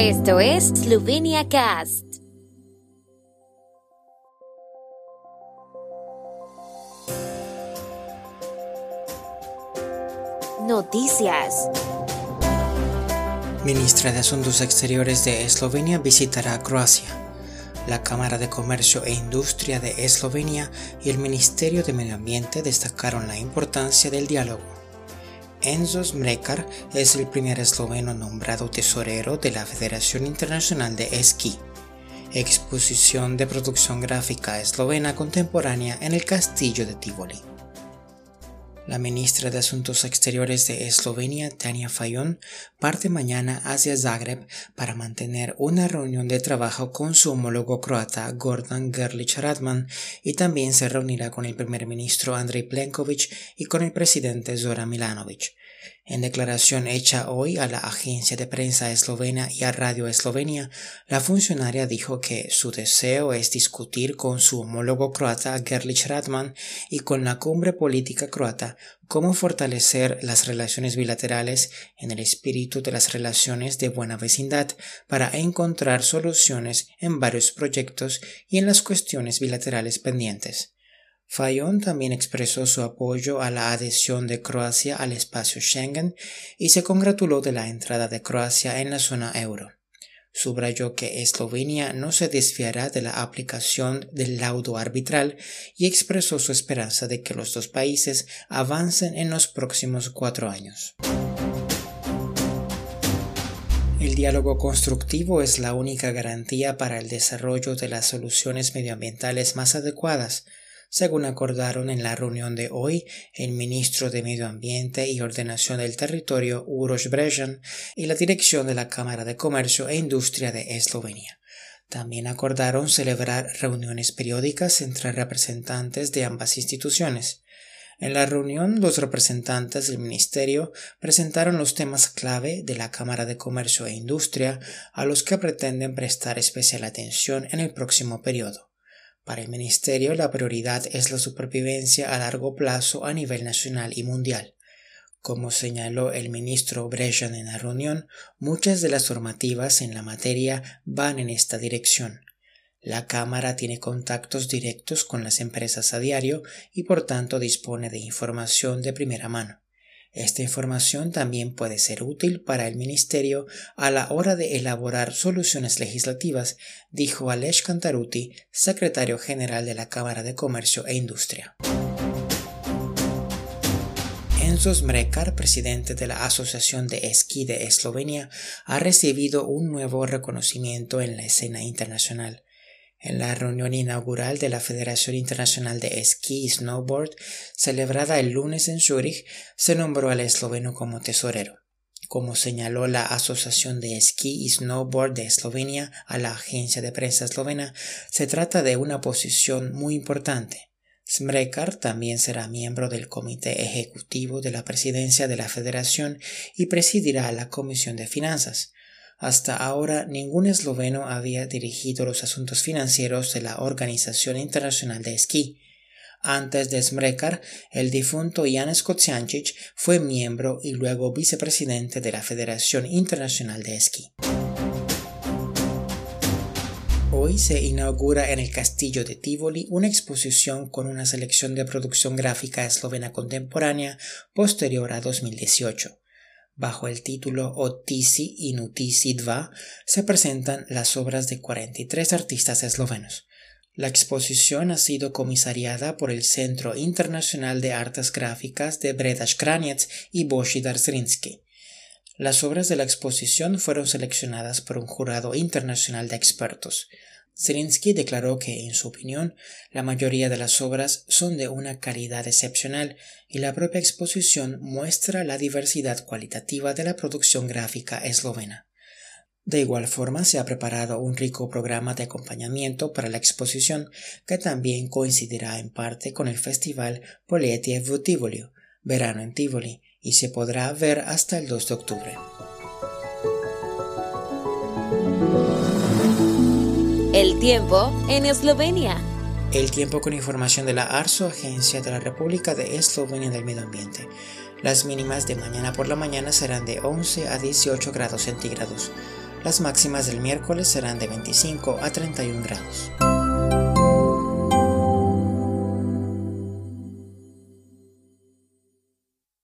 Esto es Slovenia Cast. Noticias. Ministra de Asuntos Exteriores de Eslovenia visitará Croacia. La Cámara de Comercio e Industria de Eslovenia y el Ministerio de Medio Ambiente destacaron la importancia del diálogo. Enzo Smrekar es el primer esloveno nombrado tesorero de la Federación Internacional de Esquí, exposición de producción gráfica eslovena contemporánea en el Castillo de Tivoli. La ministra de Asuntos Exteriores de Eslovenia, Tania Fayon, parte mañana hacia Zagreb para mantener una reunión de trabajo con su homólogo croata Gordon Gerlich Radman y también se reunirá con el primer ministro Andrej Plenković y con el presidente Zoran Milanovic. En declaración hecha hoy a la agencia de prensa eslovena y a Radio Eslovenia, la funcionaria dijo que su deseo es discutir con su homólogo croata Gerlich Radman y con la cumbre política croata cómo fortalecer las relaciones bilaterales en el espíritu de las relaciones de buena vecindad para encontrar soluciones en varios proyectos y en las cuestiones bilaterales pendientes. Fayón también expresó su apoyo a la adhesión de Croacia al espacio Schengen y se congratuló de la entrada de Croacia en la zona euro. Subrayó que Eslovenia no se desviará de la aplicación del laudo arbitral y expresó su esperanza de que los dos países avancen en los próximos cuatro años. El diálogo constructivo es la única garantía para el desarrollo de las soluciones medioambientales más adecuadas, según acordaron en la reunión de hoy el ministro de Medio Ambiente y Ordenación del Territorio Uroš Brejan y la dirección de la Cámara de Comercio e Industria de Eslovenia. También acordaron celebrar reuniones periódicas entre representantes de ambas instituciones. En la reunión, los representantes del Ministerio presentaron los temas clave de la Cámara de Comercio e Industria a los que pretenden prestar especial atención en el próximo periodo. Para el Ministerio la prioridad es la supervivencia a largo plazo a nivel nacional y mundial. Como señaló el ministro Brejan en la reunión, muchas de las normativas en la materia van en esta dirección. La Cámara tiene contactos directos con las empresas a diario y por tanto dispone de información de primera mano. Esta información también puede ser útil para el Ministerio a la hora de elaborar soluciones legislativas, dijo Alej Kantaruti, secretario general de la Cámara de Comercio e Industria. Enzo Smrekar, presidente de la Asociación de Esquí de Eslovenia, ha recibido un nuevo reconocimiento en la escena internacional. En la reunión inaugural de la Federación Internacional de Esquí y Snowboard, celebrada el lunes en Zúrich, se nombró al esloveno como tesorero. Como señaló la Asociación de Esquí y Snowboard de Eslovenia a la agencia de prensa eslovena, se trata de una posición muy importante. Smrekar también será miembro del Comité Ejecutivo de la Presidencia de la Federación y presidirá la Comisión de Finanzas. Hasta ahora ningún esloveno había dirigido los asuntos financieros de la Organización Internacional de Esquí. Antes de Smrekar, el difunto Jan Kociancic fue miembro y luego vicepresidente de la Federación Internacional de Esquí. Hoy se inaugura en el Castillo de Tivoli una exposición con una selección de producción gráfica eslovena contemporánea posterior a 2018. Bajo el título Otisi y Nutisi Dva se presentan las obras de 43 artistas eslovenos. La exposición ha sido comisariada por el Centro Internacional de Artes Gráficas de Breda Kranjec y Božidar Zrinski. Las obras de la exposición fueron seleccionadas por un jurado internacional de expertos. Zelinsky declaró que, en su opinión, la mayoría de las obras son de una calidad excepcional y la propia exposición muestra la diversidad cualitativa de la producción gráfica eslovena. De igual forma, se ha preparado un rico programa de acompañamiento para la exposición, que también coincidirá en parte con el festival Poletie v Tivoli, verano en Tivoli, y se podrá ver hasta el 2 de octubre. El tiempo en Eslovenia. El tiempo con información de la ARSO, Agencia de la República de Eslovenia del Medio Ambiente. Las mínimas de mañana por la mañana serán de 11 a 18 grados centígrados. Las máximas del miércoles serán de 25 a 31 grados.